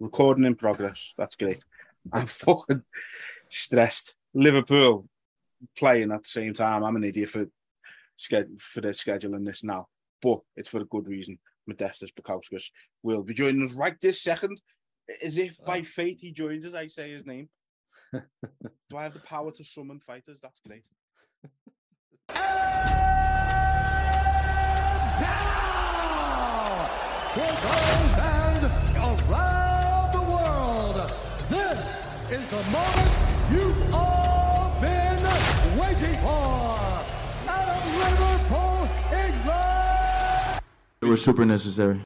Recording in progress. That's great. I'm fucking stressed. Liverpool playing at the same time. I'm an idiot for for the scheduling this now, but it's for a good reason. Modestus Bukauskas will be joining us right this second, as if by oh. fate he joins us. I say his name. Do I have the power to summon fighters? That's great. Now, for those fans around the world, this is the moment you've all been waiting for. Out of Liverpool, England. They were super necessary.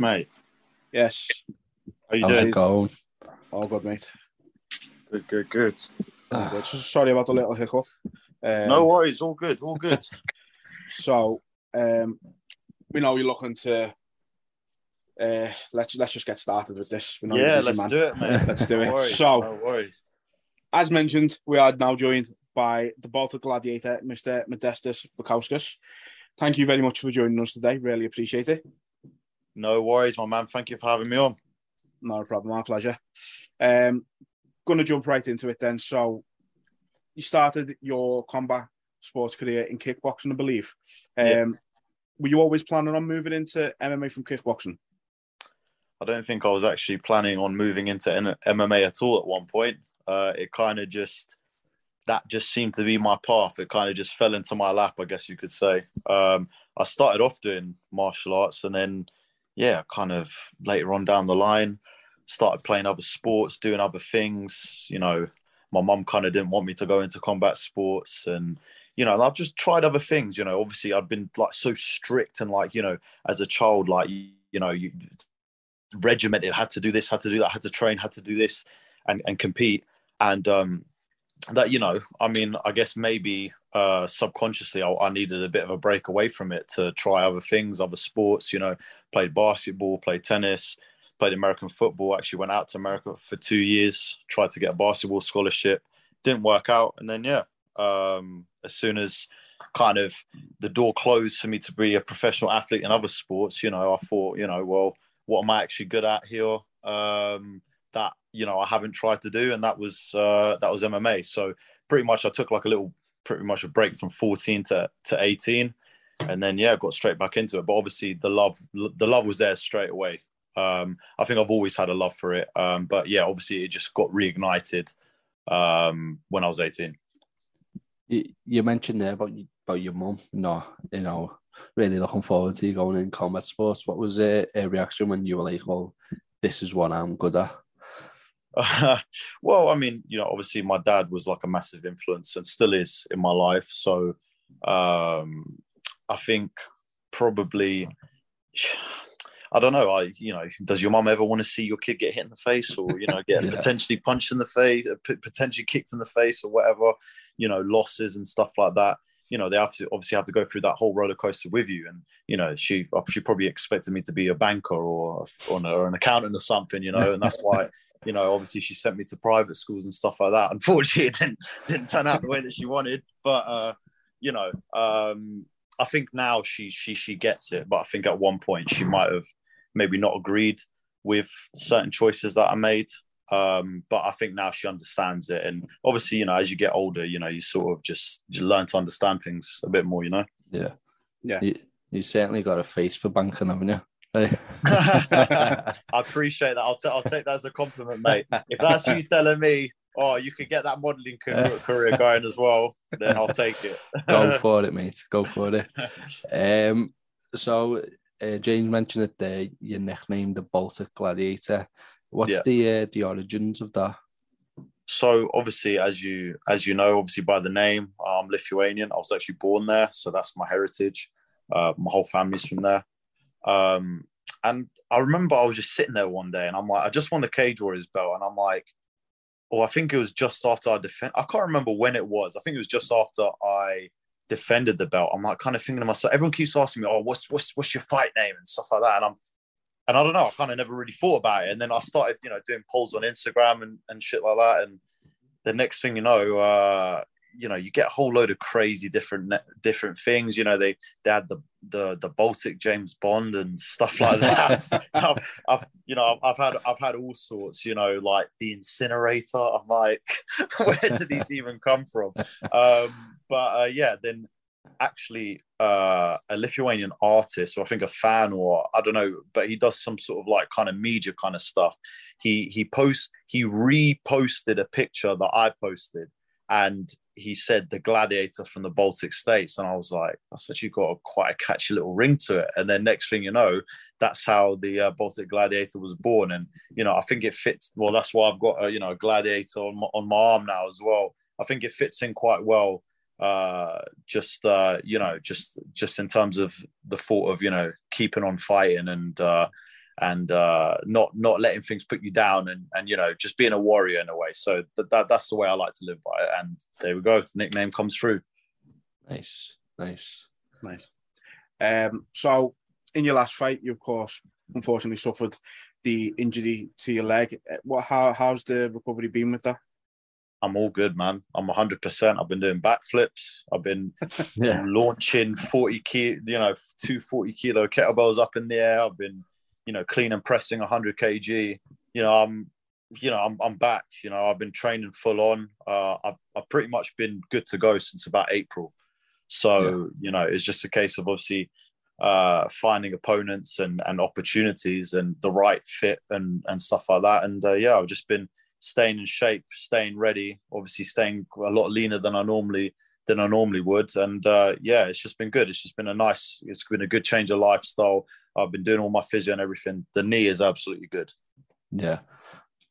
Mate. Yes. How you How's doing? it going? All good, mate. Good, good, good. All good. So sorry about the little hiccup. Um, No worries. All good. All good. So, um, we know you're looking to. Uh, let's let's just get started with this. We know you're a yeah, let's man. do it, mate. Let's do No it. worries, So, no worries. as mentioned, we are now joined by the Baltic Gladiator, Mr. Modestus Bukauskas. Thank you very much for joining us today. Really appreciate it. No worries, my man. Thank you for having me on. No problem, My pleasure. Um, gonna jump right into it then. So, you started your combat sports career in kickboxing, I believe. Um, Yeah. Were you always planning on moving into MMA from kickboxing? I don't think I was actually planning on moving into MMA at all at one point. Uh, it kind of just that just seemed to be my path. It kind of just fell into my lap, I guess you could say. Um, I started off doing martial arts, and then yeah, kind of later on down the line, started playing other sports, doing other things. You know, my mum kind of didn't want me to go into combat sports, and you know, I've just tried other things. You know, obviously I've been like so strict and like you know, as a child, like you, you know, you regimented, had to do this, had to do that, had to train, had to do this, and and compete, and um, that you know, I mean, I guess maybe uh, subconsciously I, I needed a bit of a break away from it to try other things, other sports. You know, played basketball, played tennis, played American football. Actually, went out to America for two years, tried to get a basketball scholarship, didn't work out, and then yeah, um, as soon as kind of the door closed for me to be a professional athlete in other sports, you know, I thought, you know, well, what am I actually good at here? Um, that you know I haven't tried to do, and that was uh, that was MMA. So pretty much I took like a little, pretty much a break from 14 to to 18, and then yeah, got straight back into it. But obviously the love the love was there straight away. Um, I think I've always had a love for it, um, but yeah, obviously it just got reignited um, when I was 18. You, mentioned there about about your mum. No, you know, really looking forward to you going in combat sports. What was a reaction when you were like, "Well, this is what I'm good at"? well, I mean, you know, obviously my dad was like a massive influence and still is in my life. So um, I think probably, I don't know. I, you know, does your mum ever want to see your kid get hit in the face or, you know, get Yeah. potentially punched in the face, uh, potentially kicked in the face or whatever, you know, losses and stuff like that. You know, they have to obviously have to go through that whole roller coaster with you. And, you know, she, she probably expected me to be a banker or, or, an, or an accountant or something, you know, and that's why, you know, obviously she sent me to private schools and stuff like that. Unfortunately, it didn't didn't turn out the way that she wanted. But uh, you know, um, I think now she she she gets it. But I think at one point she might have maybe not agreed with certain choices that I made. Um, but I think now she understands it. And obviously, you know, as you get older, you know, you sort of just you learn to understand things a bit more. You know. Yeah, Yeah. You, you certainly got a face for banking, haven't you? I appreciate that. I'll, t- I'll take that as a compliment, mate. If that's you telling me, oh, you could get that modelling career going as well, then I'll take it. Go for it, mate. Go for it. Um, so uh, James mentioned it there. Your nickname, the Baltic Gladiator. What's Yeah. the uh, the origins of that? So obviously, as you as you know, obviously by the name, I'm Lithuanian. I was actually born there, so that's my heritage. Uh, my whole family's from there. Um, and I remember I was just sitting there one day, and I'm like, I just won the Cage Warriors belt, and I'm like, oh, I think it was just after I defend. I can't remember when it was. I think it was just after I defended the belt. I'm like, kind of thinking to myself. Everyone keeps asking me, oh, what's what's what's your fight name and stuff like that, and I'm and I don't know, I kind of never really thought about it. And then I started, you know, doing polls on Instagram and, and shit like that. And the next thing you know, uh, you know, you get a whole load of crazy different different things. You know, they they had the the the Baltic James Bond and stuff like that. I've, I've you know I've, I've had I've had all sorts. You know, like the incinerator. I'm like, where did these even come from? Um, but uh, yeah, then actually uh, a Lithuanian artist, or I think a fan, or I don't know, but he does some sort of like kind of media kind of stuff. He he posts he reposted a picture that I posted, and he said the gladiator from the Baltic states, and I was like, that's actually got a, quite a catchy little ring to it. And then next thing you know, that's how the uh, Baltic gladiator was born, and you know I think it fits. Well, that's why I've got a, you know a gladiator on my, on my arm now as well. I think it fits in quite well uh just uh you know just just in terms of the thought of you know keeping on fighting and uh and uh not not letting things put you down and and you know just being a warrior in a way so that, that that's the way i like to live by it and there we go the nickname comes through Nice, nice. Nice. Um, so, in your last fight, you of course unfortunately suffered the injury to your leg. Uh, What? How? How's the recovery been with that? I'm all good man. I'm 100% i've been doing backflips. I've been Yeah, launching 40 kilo you know two 40 kilo kettlebells up in the air. I've been you know clean and pressing 100 kg. You know i'm you know i'm, I'm back. You know i've been training full on. Uh I've, I've pretty much been good to go since about april. So you know it's just a case of obviously uh finding opponents and and opportunities and the right fit and and stuff like that. And uh, yeah i've just been staying in shape staying ready obviously staying a lot leaner than i normally than I normally would. And uh, yeah, it's just been good. It's just been a nice, it's been a good change of lifestyle. I've been doing all my physio and everything. The knee is absolutely good. yeah.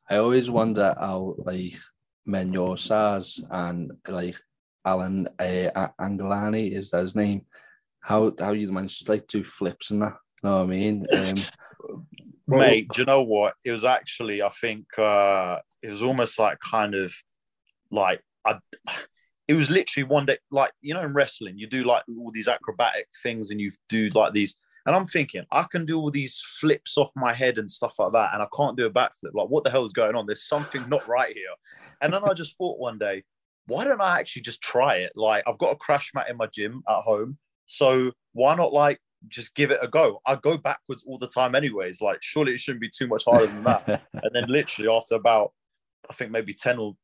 I always wonder how like men your size and like Alan uh, Angelani is that his name? How how you managed to like do flips and that? You know what I mean? Um, Mate, do you know what? It was actually, I think, uh, it was almost like kind of like, I, it was literally one day, like, you know, in wrestling, you do like all these acrobatic things and you do like these. And I'm thinking, I can do all these flips off my head and stuff like that, and I can't do a backflip. Like, what the hell is going on? There's something not right here. And then I just thought one day, why don't I actually just try it? Like, I've got a crash mat in my gym at home. So why not like just give it a go? I go backwards all the time, anyways. Like, surely it shouldn't be too much harder than that. and then literally after about, I think maybe 10 or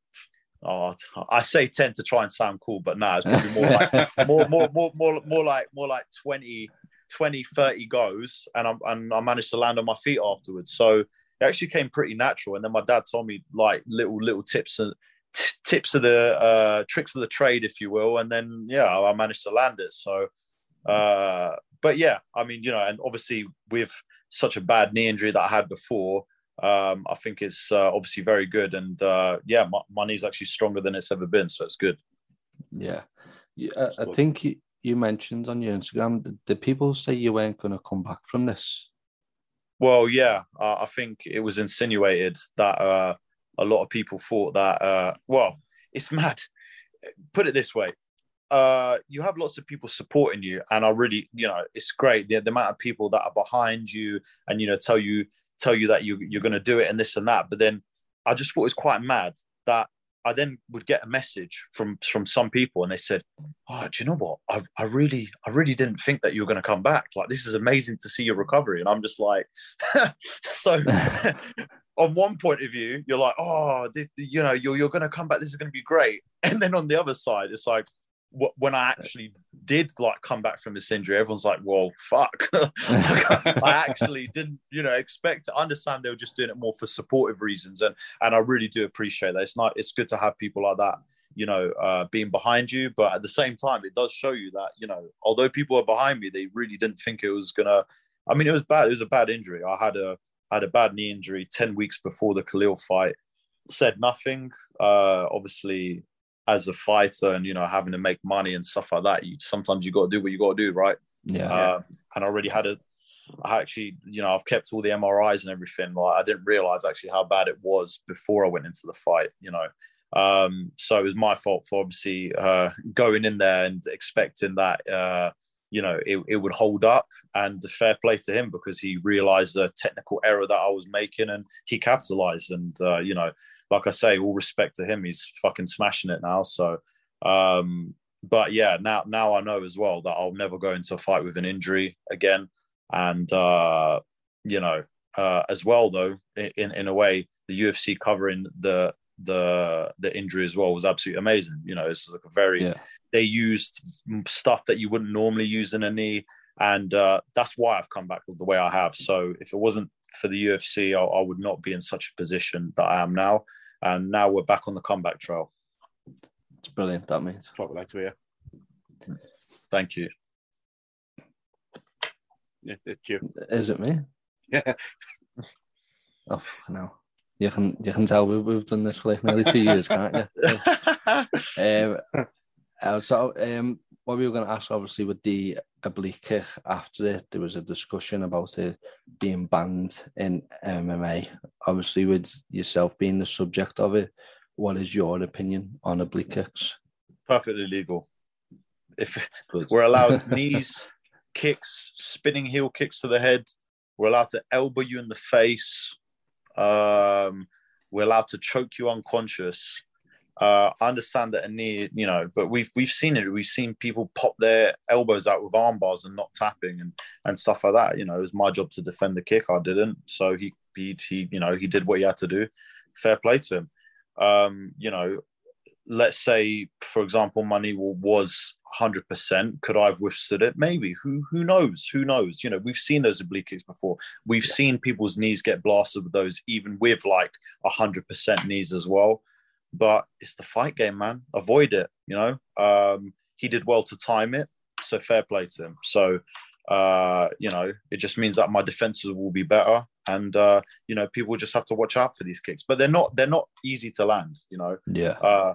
Oh, I say 10 to try and sound cool, but nah, it's probably more like more, more, more, more, more like more like 20, 20, 30 goes, and I and I managed to land on my feet afterwards. So it actually came pretty natural. And then my dad told me like little little tips and t- tips of the uh, tricks of the trade, if you will. And then yeah, I managed to land it. So, uh, but yeah, I mean, you know, and obviously with such a bad knee injury that I had before, um, I think it's uh, obviously very good. And uh, yeah, my, my knee's actually stronger than it's ever been, so it's good. yeah. You- I, I think you, you mentioned on your Instagram, did, did people say you weren't going to come back from this? Well, yeah, uh, I think it was insinuated that uh, a lot of people thought that. Uh, well, it's mad. Put it this way: uh, you have lots of people supporting you, and I really, you know, it's great the, the amount of people that are behind you, and you know, tell you tell you that you you're going to do it and this and that. But then I just thought it was quite mad that I then would get a message from from some people, and they said, "Oh, do you know what? I, I really I really didn't think that you were going to come back. Like this is amazing to see your recovery." And I'm just like, so. on one point of view, you're like, "Oh, this, you know, you're you're going to come back. This is going to be great." And then on the other side, it's like, when I actually did like come back from this injury, everyone's like, "Well, fuck." I actually didn't, you know, expect to understand they were just doing it more for supportive reasons, and and I really do appreciate that. It's not. It's good to have people like that, you know, uh, being behind you, but at the same time, it does show you that you know, although people are behind me, they really didn't think it was gonna. I mean, it was bad. It was a bad injury. I had a had a bad knee injury ten weeks before the Khalil fight. Said nothing. Uh, obviously, as a fighter and you know having to make money and stuff like that, you sometimes you got to do what you got to do, right? Yeah. Uh, and I already had a, I actually, you know, I've kept all the MRIs and everything. Like I didn't realize actually how bad it was before I went into the fight. You know, um, so it was my fault for obviously uh, going in there and expecting that. Uh, you know, it, it would hold up and fair play to him because he realized the technical error that I was making and he capitalized. And, uh, you know, like I say, all respect to him. He's fucking smashing it now. So, um, but yeah, now now I know as well that I'll never go into a fight with an injury again. And uh, you know, uh, as well though, in in a way, the UFC covering the the the injury as well was absolutely amazing. You know, it's like a very Yeah. they used stuff that you wouldn't normally use in a knee, and uh, that's why I've come back the way I have. So if it wasn't for the UFC, I, I would not be in such a position that I am now. And now we're back on the comeback trail. It's brilliant, that. That's what we like to hear. Thank you. Yeah, it's you. Is it me? Yeah. Oh, no. You can you can tell we've, we've done this for like nearly two years, can't you? Um, uh, so, um, what we were going to ask, obviously, with the oblique kick after it, there was a discussion about it being banned in MMA. Obviously, with yourself being the subject of it, what is your opinion on oblique kicks? Perfectly legal. If Good. we're allowed knees, kicks, spinning heel kicks to the head, we're allowed to elbow you in the face. Um, we're allowed to choke you unconscious. Uh, I understand that a knee, you know, but we've we've seen it. We've seen people pop their elbows out with arm bars and not tapping and and stuff like that. You know, it was my job to defend the kick. I didn't, so he he he you know he did what he had to do. Fair play to him. Um, you know, let's say, for example, money was 100%. Could I have withstood it? Maybe. Who who knows? Who knows? You know, we've seen those oblique kicks before. We've seen people's knees get blasted with those, even with like 100% knees as well. But it's the fight game, man. Avoid it. You know, um, he did well to time it, so fair play to him. So, uh, you know, it just means that my defenses will be better, and uh, you know, people just have to watch out for these kicks. But they're not they're not easy to land. You know, Yeah. uh,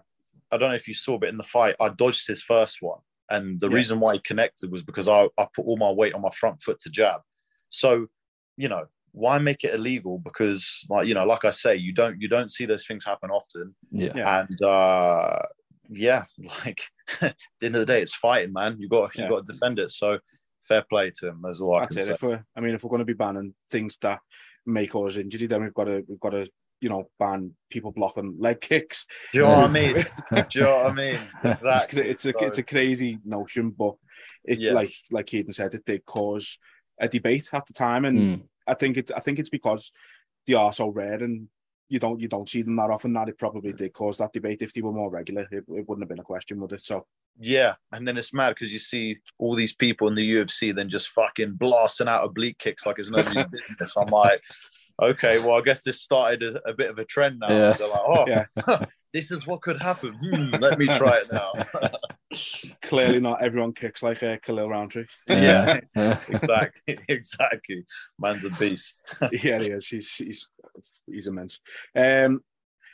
I don't know if you saw, but in the fight, I dodged his first one. And the Yeah. reason why he connected was because I, I put all my weight on my front foot to jab. So, you know, why make it illegal? Because like, you know, like I say, you don't you don't see those things happen often. Yeah. Yeah. And uh yeah, like at the end of the day, it's fighting, man. You got you Yeah. got to defend it. So fair play to him. That's all I That's can it. say. If we're, I mean, if we're going to be banning things that may cause injury, then we've got to we've got to you know ban people blocking leg kicks. Do you know what I mean? Do you know what I mean? It's, Exactly. it's a So- it's a crazy notion, but it Yeah. like like Keaton said, it did cause a debate at the time, and Mm. I think it's I think it's because they are so rare and you don't you don't see them that often. That it probably did cause that debate. If they were more regular, it, it wouldn't have been a question, would it? So Yeah, and then it's mad because you see all these people in the UFC then just fucking blasting out oblique kicks like it's nobody's business. I'm like, okay, well, I guess this started a, a bit of a trend now. Yeah. They're like, oh, Yeah. this is what could happen. Hmm, let me try it now. clearly, not everyone kicks like uh, Khalil Rountree. Yeah. exactly, exactly. Man's a beast. yeah, he is. He's he's he's immense. Um,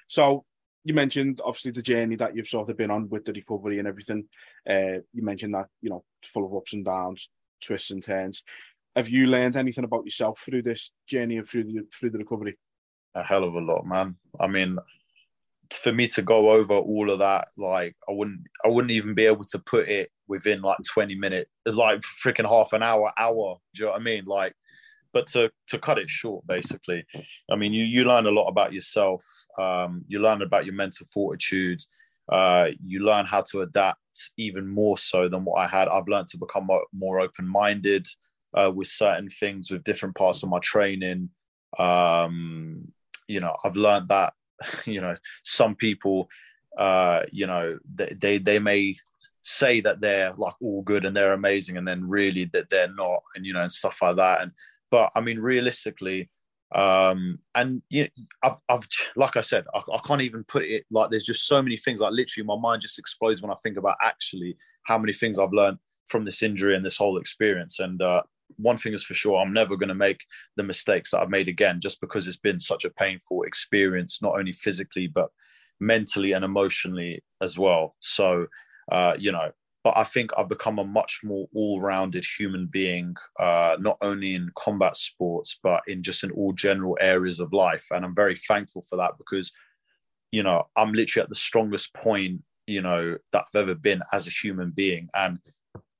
so you mentioned obviously the journey that you've sort of been on with the recovery and everything. Uh, you mentioned that you know full of ups and downs, twists and turns. Have you learned anything about yourself through this journey and through the through the recovery? a hell of a lot, man. I mean, for me to go over all of that, like I wouldn't, I wouldn't even be able to put it within like twenty minutes. It's like freaking half an hour, hour. Do you know what I mean? Like, but to to cut it short, basically, I mean, you you learn a lot about yourself. Um, you learn about your mental fortitude. Uh, you learn how to adapt even more so than what I had. I've learned to become more, open minded uh, with certain things, with different parts of my training. Um, you know, I've learned that, you know, some people, uh, you know, they, they, they may say that they're like all good and they're amazing and then really that they're not and you know and stuff like that and but i mean realistically um and you know, I've, I've like i said I, I can't even put it like there's just so many things like literally my mind just explodes when i think about actually how many things i've learned from this injury and this whole experience. And uh one thing is for sure i'm never going to make the mistakes that i've made again just because it's been such a painful experience not only physically but mentally and emotionally as well. So uh, you know, but I think I've become a much more all-rounded human being, uh, not only in combat sports but in just in all general areas of life, and I'm very thankful for that because, you know, I'm literally at the strongest point, you know, that I've ever been as a human being, and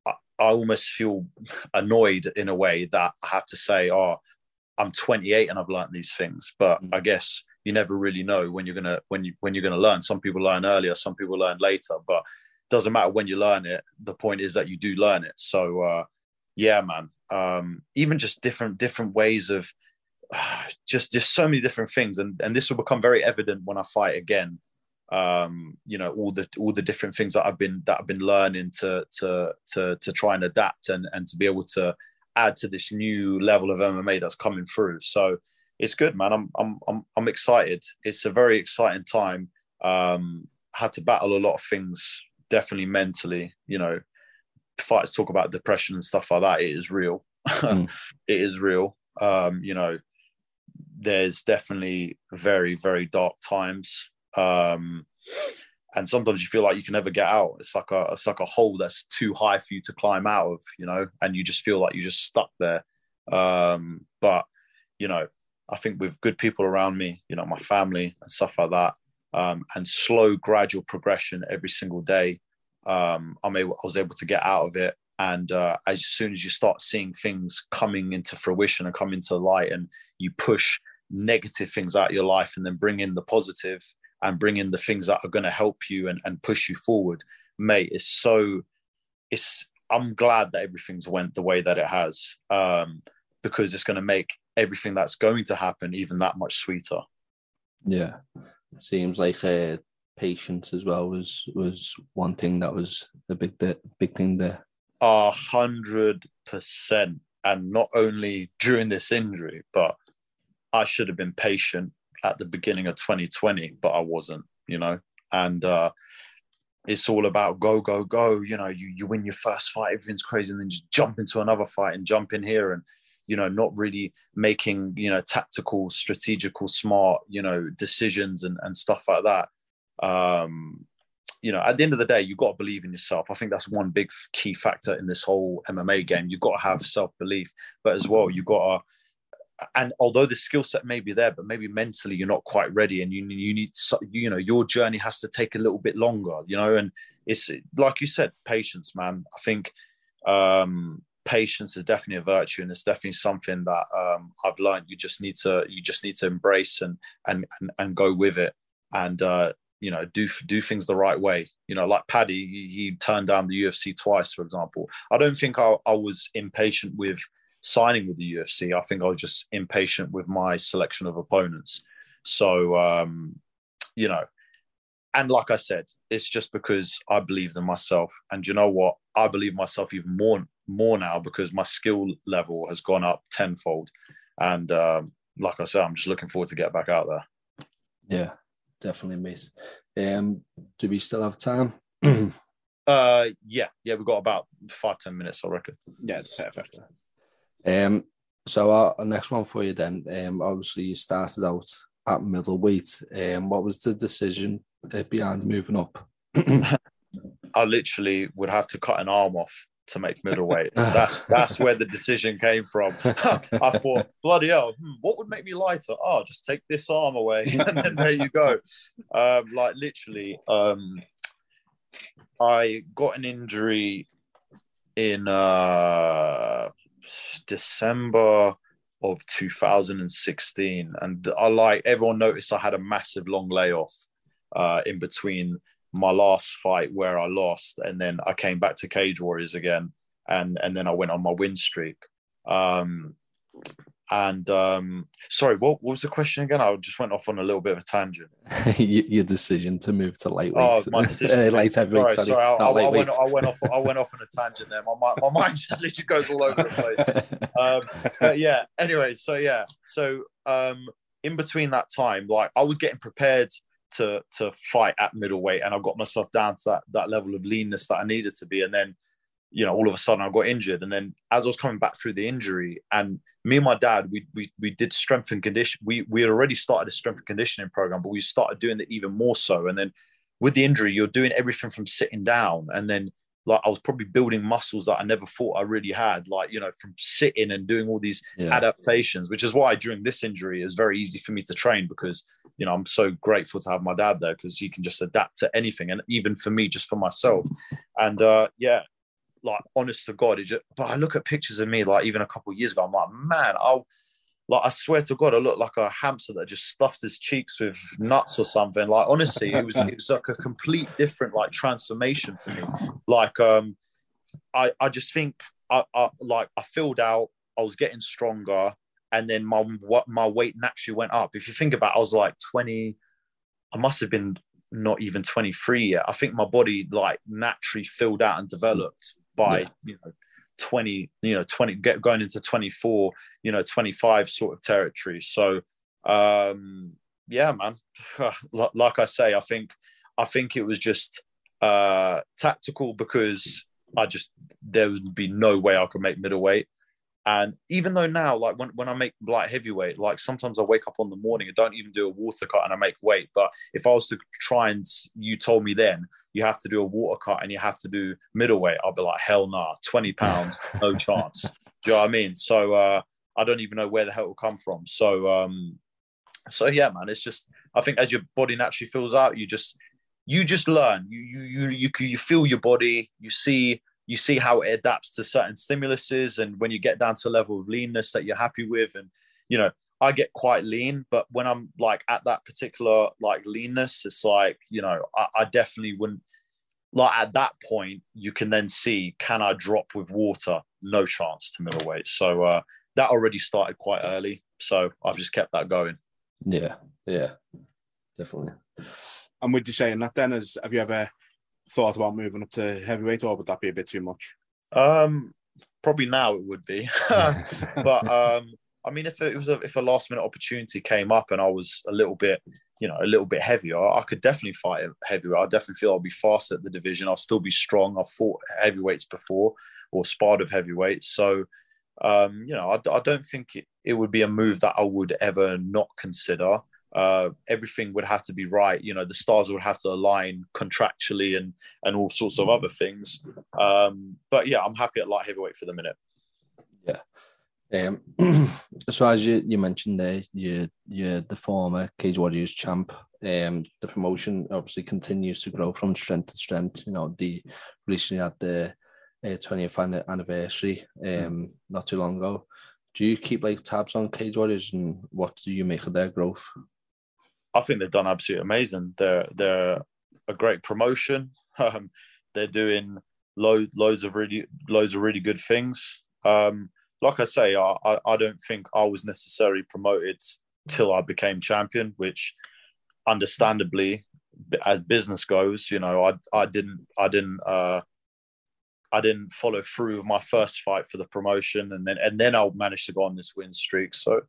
I, I almost feel annoyed in a way that I have to say, oh, I'm 28 and I've learned these things, but mm. I guess you never really know when you're gonna when you when you're gonna learn. Some people learn earlier, some people learn later, but doesn't matter when you learn it. The point is that you do learn it. So uh, yeah, man. Um, even just different different ways of uh, just just so many different things, and and this will become very evident when I fight again. Um, you know all the all the different things that I've been that I've been learning to to to to try and adapt and and to be able to add to this new level of MMA that's coming through. So it's good, man. I'm I'm I'm I'm excited. It's a very exciting time. Um, had to battle a lot of things definitely mentally, you know, fights talk about depression and stuff like that. It is real. Mm. it is real. Um, you know, there's definitely very, very dark times. Um, and sometimes you feel like you can never get out. It's like a it's like a hole that's too high for you to climb out of, you know, and you just feel like you're just stuck there. Um, but you know, I think with good people around me, you know, my family and stuff like that, um, and slow, gradual progression every single day, um, I'm able, I was able to get out of it. And uh, as soon as you start seeing things coming into fruition and come into light, and you push negative things out of your life and then bring in the positive and bring in the things that are going to help you and, and push you forward, mate, it's so, it's, I'm glad that everything's went the way that it has um, because it's going to make everything that's going to happen even that much sweeter. Yeah, seems like uh, patience as well was was one thing that was a big the big thing there. A hundred percent, and not only during this injury, but I should have been patient at the beginning of 2020, but I wasn't. You know, and uh, it's all about go go go. You know, you you win your first fight, everything's crazy, and then just jump into another fight and jump in here and you know not really making you know tactical strategical smart you know decisions and, and stuff like that. Um you know at the end of the day you've got to believe in yourself. I think that's one big key factor in this whole mma game. You've got to have self-belief but as well you've got to and although the skill set may be there but maybe mentally you're not quite ready and you you need you know your journey has to take a little bit longer you know and it's like you said patience man. I think um patience is definitely a virtue and it's definitely something that um, I've learned. You just need to you just need to embrace and and and, and go with it. And uh, you know do do things the right way. You know like Paddy he, he, turned down the UFC twice for example. I don't think I, I was impatient with signing with the UFC I think I was just impatient with my selection of opponents. So um, you know and like I said, it's just because I believe in myself. And you know what? I believe myself even more more now because my skill level has gone up tenfold. And um, like I said, I'm just looking forward to get back out there. Yeah, definitely, mate. Um, do we still have time? uh, yeah, yeah, we've got about five ten minutes, I reckon. Yeah, perfect. Um, so our, our next one for you then. Um, obviously you started out at middleweight. Um, what was the decision uh, behind moving up? I literally would have to cut an arm off to make middleweight. that's that's where the decision came from. I thought, bloody hell, hmm, what would make me lighter? Oh, just take this arm away, and then there you go. Um, like literally, um, I got an injury in uh, December of 2016, and I like everyone noticed I had a massive long layoff uh, in between my last fight where I lost, and then I came back to Cage Warriors again, and and then I went on my win streak. Um, and um, sorry, what, what was the question again? I just went off on a little bit of a tangent. your decision to move to lightweight. Oh, my decision. uh, light heavyweight. sorry, Sorry, I, I, I went. I went off. I went off on a tangent there. My mind, my mind just literally goes all over the place. um, but yeah. Anyway, so yeah, so um, in between that time, like I was getting prepared to to fight at middleweight, and I got myself down to that that level of leanness that I needed to be, and then you know all of a sudden I got injured, and then as I was coming back through the injury, and me and my dad, we we we did strength and condition. We we had already started a strength and conditioning program, but we started doing it even more so, and then with the injury, you're doing everything from sitting down, and then like I was probably building muscles that I never thought I really had, like you know, from sitting and doing all these Yeah. adaptations, which is why during this injury it was very easy for me to train because you know I'm so grateful to have my dad there because he can just adapt to anything, and even for me, just for myself, and uh, yeah, like honest to God, it just, but I look at pictures of me like even a couple of years ago, I'm like, man, I'll like I swear to God, I looked like a hamster that just stuffed his cheeks with nuts or something. Like honestly, it was it was like a complete different like transformation for me. Like um, I I just think I, I like I filled out. I was getting stronger, and then my what my weight naturally went up. If you think about, it, I was like twenty. I must have been not even twenty three yet. I think my body like naturally filled out and developed by Yeah. you know 20 you know 20 get going into 24 you know 25 sort of territory. So um yeah man. Like i say i think i think it was just uh tactical because i just there would be no way i could make middleweight. And even though now like when, when i make light heavyweight like sometimes i wake up on the morning and don't even do a water cut and i make weight. But if i was to try and you told me then you have to do a water cut and you have to do middleweight i'll be like hell nah 20 pounds no chance. Do you know what i mean? So uh i don't even know where the hell it will come from. So um so yeah man it's just i think as your body naturally fills out you just you just learn. You you you you, you feel your body you see you see how it adapts to certain stimuluses. And when you get down to a level of leanness that you're happy with and you know i get quite lean but when i'm like at that particular like leanness it's like you know i, I definitely wouldn't like at that point you can then see can i drop with water no chance to middleweight so uh that already started quite early so i've just kept that going Yeah, yeah, definitely. And would you saying that then? Is have you ever thought about moving up to heavyweight, or would that be a bit too much? Um, probably now it would be, but um, I mean, if it was a if a last minute opportunity came up and I was a little bit, you know, a little bit heavier, I could definitely fight heavyweight. I definitely feel I'll be faster at the division. I'll still be strong. I've fought heavyweights before or sparred of heavyweights, so um, you know, I, I don't think it, it would be a move that I would ever not consider. Uh, everything would have to be right. You know, the stars would have to align contractually and and all sorts of other things. Um, but yeah, I'm happy at light heavyweight for the minute. Um, so as you, you mentioned there, you you're the former Cage Warriors champ. Um, the promotion obviously continues to grow from strength to strength. You know, the recently had the uh, 20th anni- anniversary um not too long ago. Do you keep like tabs on Cage Warriors and what do you make of their growth? I think they've done absolutely amazing. They're they're a great promotion. Um, they're doing load loads of really loads of really good things. Um, like I say, I, I I don't think I was necessarily promoted till I became champion, which understandably, as business goes, you know, I I didn't I didn't uh, I didn't follow through with my first fight for the promotion, and then and then I managed to go on this win streak. So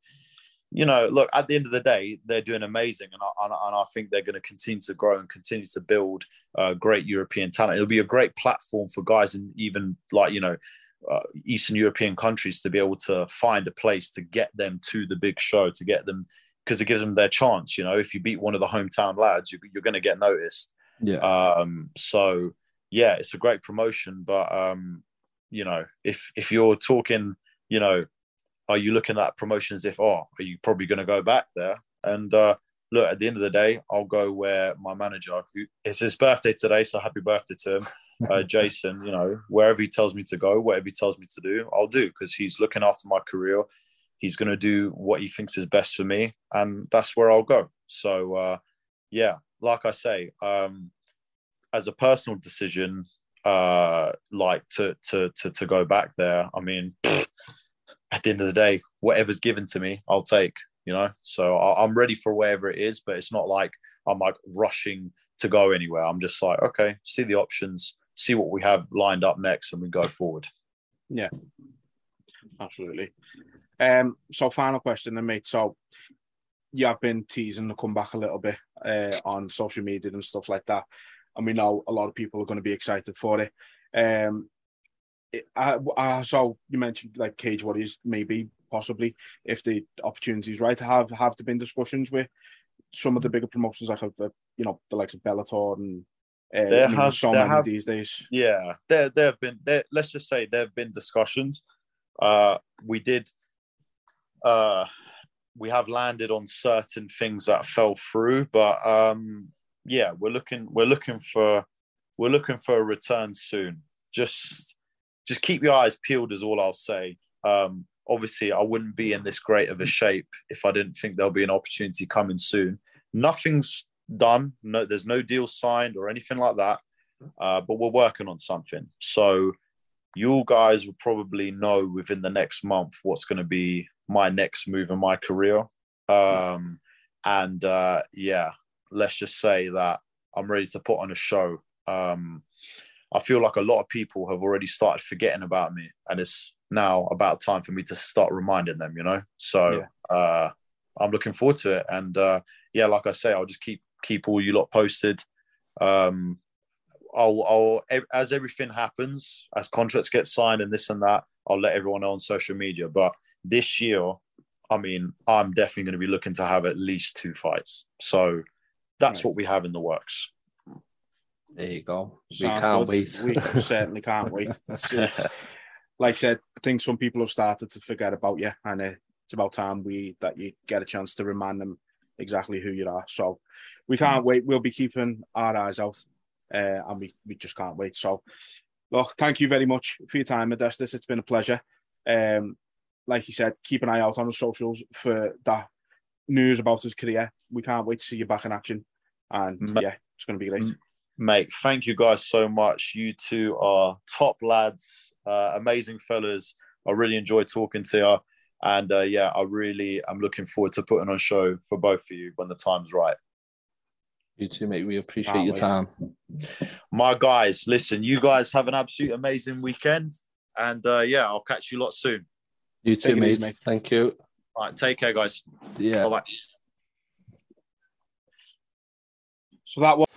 you know, look, at the end of the day, they're doing amazing, and I, and, and I think they're going to continue to grow and continue to build uh, great European talent. It'll be a great platform for guys and even like you know uh, Eastern European countries to be able to find a place to get them to the big show, to get them because it gives them their chance. You know, if you beat one of the hometown lads, you, you're going to get noticed. Yeah, Um, so yeah, it's a great promotion, but um, you know, if if you're talking, you know, are you looking at promotions if oh, are you probably going to go back there? And uh, look, at the end of the day, I'll go where my manager, who it's his birthday today, so happy birthday to him, uh, Jason. You know, wherever he tells me to go, whatever he tells me to do, I'll do because he's looking after my career. He's going to do what he thinks is best for me, and that's where I'll go. So, uh, yeah, like I say, um, as a personal decision, uh, like to to to to go back there. I mean, at the end of the day, whatever's given to me, I'll take. You know, so I- I'm ready for wherever it is, but it's not like I'm like rushing to go anywhere. I'm just like, okay, see the options, see what we have lined up next, and we go forward. Yeah, absolutely. Um, so final question then, mate. So you have been teasing to come back a little bit uh, on social media and stuff like that. And we know a lot of people are going to be excited for it. Um, it I, I, so you mentioned like Cage Warriors, maybe, possibly, if the opportunity is right. To have have there been discussions with some of the bigger promotions like the you know the likes of Bellator and uh, There have- so there many have- these days? Yeah, there there have been there. Let's just say there have been discussions. Uh, we did. Uh, we have landed on certain things that fell through, but um, yeah, we're looking we're looking for we're looking for a return soon. Just just keep your eyes peeled is all I'll say. Um, obviously, I wouldn't be in this great of a shape if I didn't think there'll be an opportunity coming soon. Nothing's done. No, there's no deal signed or anything like that uh, but we're working on something. So you guys will probably know within the next month what's going to be my next move in my career. Um, and uh, yeah, let's just say that I'm ready to put on a show. Um, I feel like a lot of people have already started forgetting about me, and it's now about time for me to start reminding them. You know, so uh, I'm looking forward to it. And uh, yeah, like I say, I'll just keep keep all you lot posted. Um, I'll, I'll as everything happens, as contracts get signed and this and that, I'll let everyone know on social media. But this year, I mean, I'm definitely going to be looking to have at least two fights. So that's Right. what we have in the works. There you go. We Sounds can't good. wait. We certainly can't wait. It's- it's- like I said, I think some people have started to forget about you, and uh, it's about time we that you get a chance to remind them exactly who you are. So we can't wait. We'll be keeping our eyes out, uh, and we, we just can't wait. So, look, thank you very much for your time, Modestus. It's been a pleasure. Um, like you said, keep an eye out on the socials for that news about his career. We can't wait to see you back in action, and Ma- yeah, it's going to be great. Mate, thank you guys so much. You two are top lads, uh, amazing fellas. I really enjoyed talking to you. And uh, yeah, I really am looking forward to putting on a show for both of you when the time's right. You too, mate. We appreciate Can't your wait. time. My guys, listen, you guys have an absolute amazing weekend. And uh, yeah, I'll catch you lot soon. You too, mate. easy, mate. Thank you. All right, take care, guys. Yeah. Bye bye. So that was.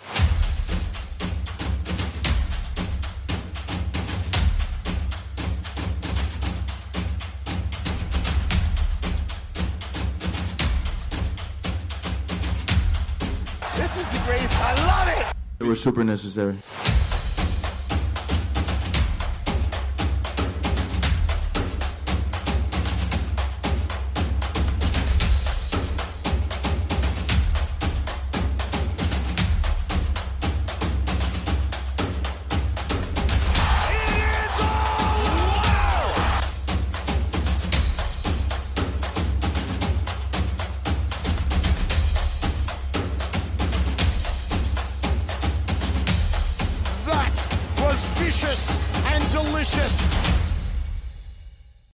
Super necessary.